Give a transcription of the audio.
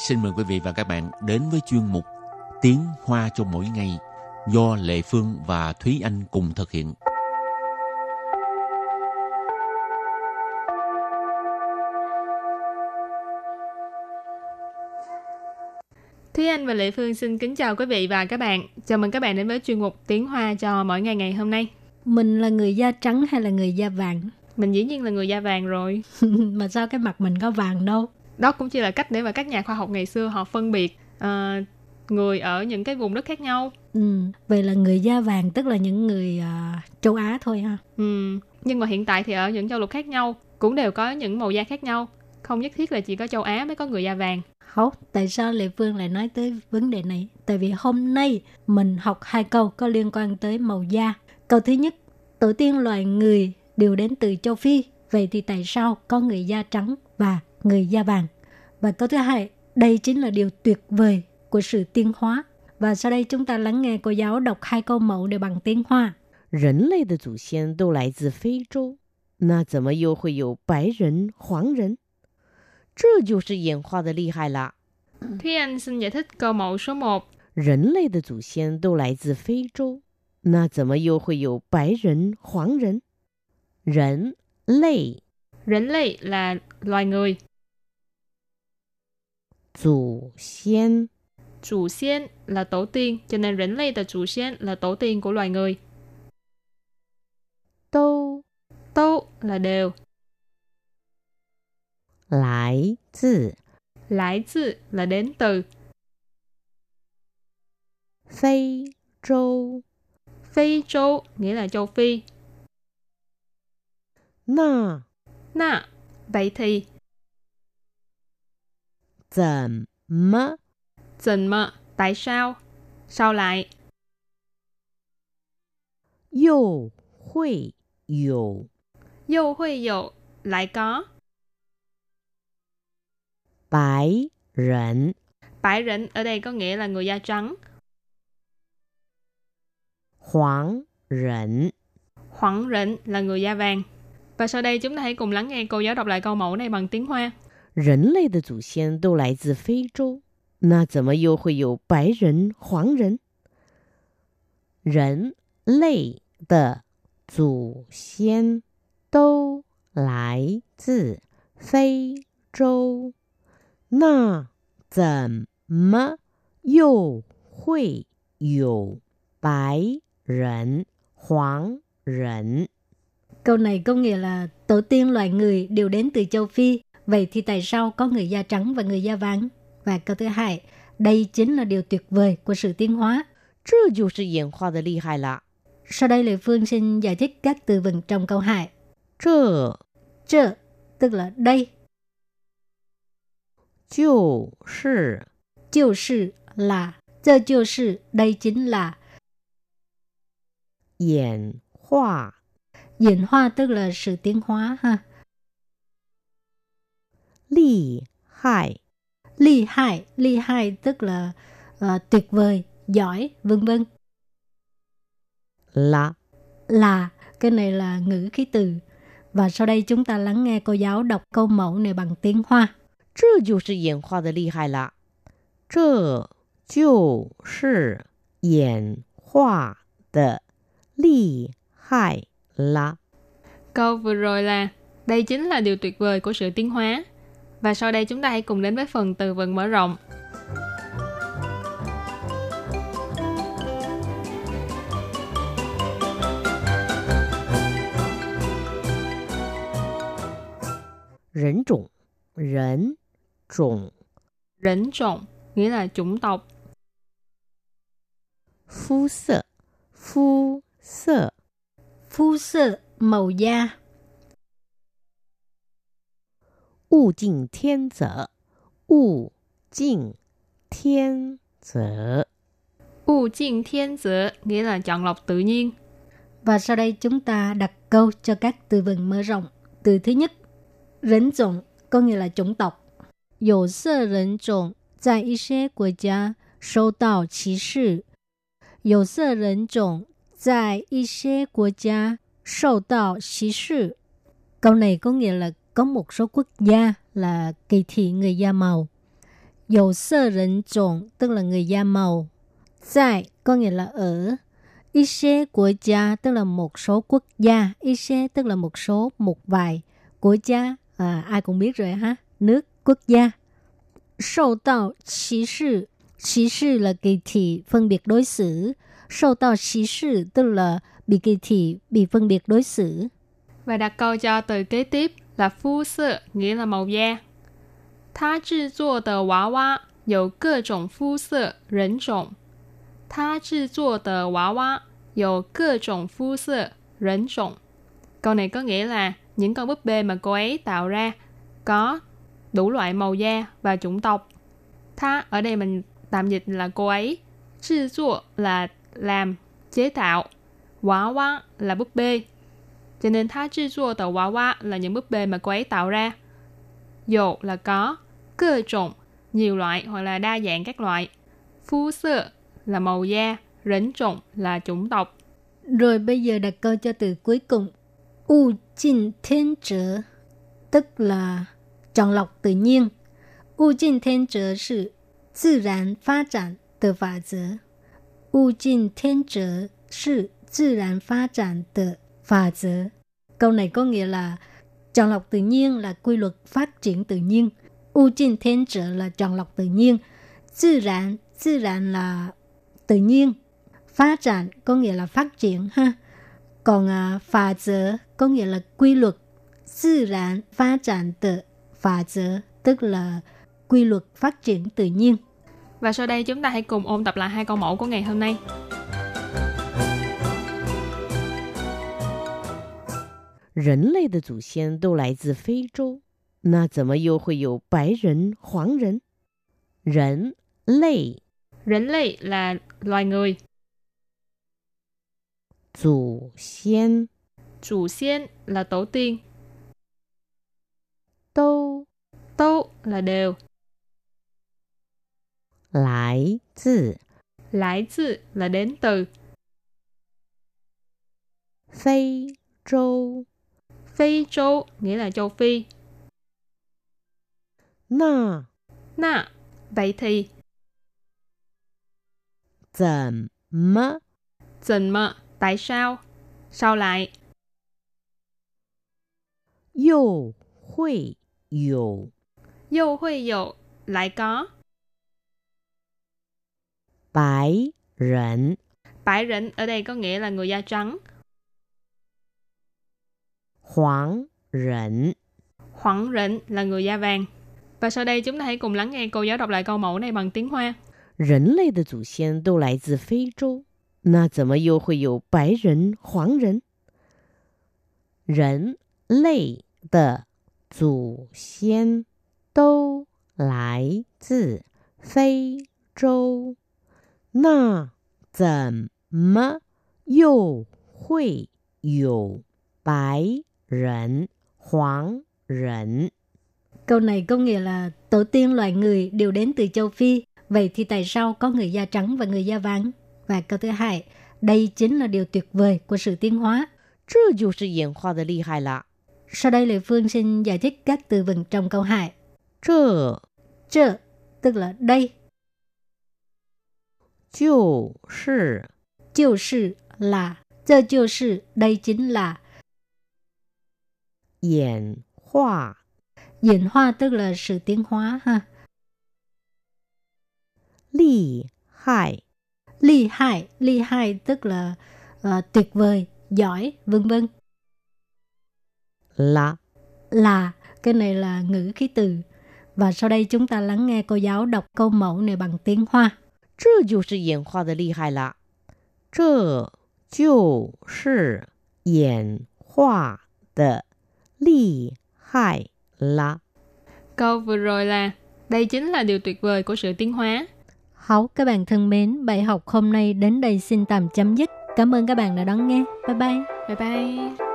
xin mời quý vị và các bạn đến với chuyên mục Tiếng Hoa cho mỗi ngày do Lệ Phương và Thúy Anh cùng thực hiện. Thúy Anh và Lệ Phương xin kính chào quý vị và các bạn. Chào mừng các bạn đến với chuyên mục Tiếng Hoa cho mỗi ngày ngày hôm nay. Mình là người da trắng hay là người da vàng? Mình dĩ nhiên là người da vàng rồi. mà sao cái mặt mình có vàng đâu? Đó cũng chỉ là cách để mà các nhà khoa học ngày xưa họ phân biệt uh, người ở những cái vùng đất khác nhau. Ừ, vậy là người da vàng tức là những người uh, châu Á thôi ha. Ừ, nhưng mà hiện tại thì ở những châu lục khác nhau cũng đều có những màu da khác nhau. Không nhất thiết là chỉ có châu Á mới có người da vàng. Không, tại sao Lệ Phương lại nói tới vấn đề này? Tại vì hôm nay mình học hai câu có liên quan tới màu da. Câu thứ nhất, tổ tiên loài người đều đến từ châu Phi. Vậy thì tại sao có người da trắng và người da vàng? Và câu thứ hai, đây chính là điều tuyệt vời của sự tiến hóa. Và sau đây chúng ta lắng nghe cô giáo đọc hai câu mẫu để bằng tiếng Hoa. 人类的祖先都来自非洲，那怎么又会有白人、黄人？这就是演化的厉害啦。 Thúy Anh xin giải thích câu mẫu số 1. 人类的祖先都来自非洲，那怎么又会有白人、黄人？人类 Rỉnh lì là loài người. 祖先 Chủ xiên là tổ tiên, cho nên rỉnh lì là chủ xiên là tổ tiên của loài người. 都 Tô là đều. 来自 Lãi zư là đến từ. 非洲， Phi châu nghĩa là châu Phi. 那 Nà, vậy thì 怎么 dần mà, tại sao? Sao lại? 又会有 Dâu huy dụ lại có 白人、 Bãi rỉnh ở đây có nghĩa là người da trắng. 黄人？ Hoảng rỉnh là người da vàng. Và sau đây chúng ta hãy cùng lắng nghe cô giáo đọc lại câu mẫu này bằng tiếng Hoa. 人类的祖先都来自非洲，那怎么又会有白人、黄人？人类的祖先都来自非洲，那怎么又会有白人、黄人？ Câu này có nghĩa là tổ tiên loài người đều đến từ châu Phi. Vậy thì tại sao có người da trắng và người da vàng? Và câu thứ hai, đây chính là điều tuyệt vời của sự tiến hóa. Sau đây Lệ Phương xin giải thích các từ vựng trong câu hai. Chơ. Chơ, tức là đây. Chiu sư. Chiu sư là. Chơ chiu sư, đây chính là. Diễn hoa. Diễn hoa tức là sự tiến hóa ha. 厉害 Ly hai, ly hai tức là ờ, tuyệt vời, giỏi, vân vân. 啦！ Là, cái này là ngữ khí từ. Và sau đây chúng ta lắng nghe cô giáo đọc câu mẫu này bằng tiếng Hoa. 这就是演化的厉害啦！这就是演化的厉害啦！ Câu vừa rồi là đây chính là điều tuyệt vời của sự tiến hóa. Và sau đây chúng ta hãy cùng đến với phần từ vựng mở rộng. Rỉnh chủng, rỉnh chủng. Rỉnh chủng nghĩa là chủng tộc. Phu sợ, phu sợ. Phu sợ màu da. 物竞天择，物竞天择。 U chiên thiên tử nghĩa là chọn lọc tự nhiên. Và sau đây chúng ta đặt câu cho các từ vựng mở rộng. Từ thứ nhất, rỉnh chủng có nghĩa là chủng tộc. 有色人种在一些国家受到歧视。有色人种在一些国家受到歧视。Câu này có nghĩa là có một số quốc gia là kỳ thị người da màu. Dầu sơ rỉnh trộn tức là người da màu. Tại có nghĩa là ở. Y xế của gia tức là một số quốc gia. Y xế tức là một số một vài. Của gia à, ai cũng biết rồi ha. Nước quốc gia. Sâu tạo chỉ sự. Chỉ sự là kỳ thị phân biệt đối xử. Sâu tạo chỉ sự tức là bị kỳ thị, bị phân biệt đối xử. Và đặt câu cho từ kế tiếp là phu sơ, nghĩa là màu da. 他制作的娃娃有各种肤色、人种。他制作的娃娃有各种肤色、人种。Câu này có nghĩa là những con búp bê mà cô ấy tạo ra có đủ loại màu da và chủng tộc. Tha ở đây mình tạm dịch là cô ấy.制作 là làm, chế tạo. Quả quá là búp bê. Cho nên tha制作的娃娃 là những búp bê mà cô ấy tạo ra. Dụ là có, cơ trộn, nhiều loại hoặc là đa dạng các loại. Phu sơ là màu da, rỉnh trộn là chủng tộc. Rồi bây giờ đặt câu cho từ cuối cùng. U jin thiên trở, tức là chọn lọc tự nhiên. U jin thiên trở là 自然发展的法则。物竞天择是自然发展的 Phà dở. Câu này có nghĩa là chọn lọc tự nhiên là quy luật phát triển tự nhiên. U trình thiên trở là chọn lọc tự nhiên. Tự nhiên tự nhiên là tự nhiên. Phát triển có nghĩa là phát triển ha. Còn à, phà dở có nghĩa là quy luật. Tự nhiên phát triển tự phà dở tức là quy luật phát triển tự nhiên. Và sau đây chúng ta hãy cùng ôn tập lại hai câu mẫu của ngày hôm nay. 人类的祖先都来自非洲，那怎么又会有白人、黄人？人类 Rỉnh lì là loài người, 祖先 chủ xiên là tổ tiên, 都 tô là đều, 来自 lại từ là đến từ, 非洲。 tây châu nghĩa là châu Phi. Na Na Vậy thì Zần mơ Zần mơ Tại sao? sao lại? Yêu hội yêu Yêu hội yêu Lại có. Bái rẩn Bái rẩn ở đây có nghĩa là người da trắng. 黄人？ Hoảng rỉnh là người da vàng. Và sau đây chúng ta hãy cùng lắng nghe cô giáo đọc lại câu mẫu này bằng tiếng Hoa. 人类的祖先都来自非洲，那怎么又会有白人、黄人？人类的祖先都来自非洲，那怎么又会有白 人, hoàng rẩn. Câu này có nghĩa là tổ tiên loài người đều đến từ châu Phi. Vậy thì tại sao có người da trắng và người da vàng? Và câu thứ hai, đây chính là điều tuyệt vời của sự tiến hóa. Sau đây Lệ Phương xin giải thích các từ vựng trong câu hai. Chơ. Chơ, tức là đây. Chiu sư. Chiu sư là. Chơ chiu sư, đây chính là. 演化 diễn hóa tức là sự tiến hóa ha. 厉害 Ly hai, ly hai tức là ờ, tuyệt vời, giỏi, vân vân. 啦。 Là, cái này là ngữ khí từ. Và sau đây chúng ta lắng nghe cô giáo đọc câu mẫu này bằng tiếng Hoa. 这就是演化的厉害了，这就是演化的 Li hại là Câu vừa rồi là đây chính là điều tuyệt vời của sự tiến hóa. Hảo các bạn thân mến, bài học hôm nay đến đây xin tạm chấm dứt. Cảm ơn các bạn đã đón nghe. Bye bye. Bye bye.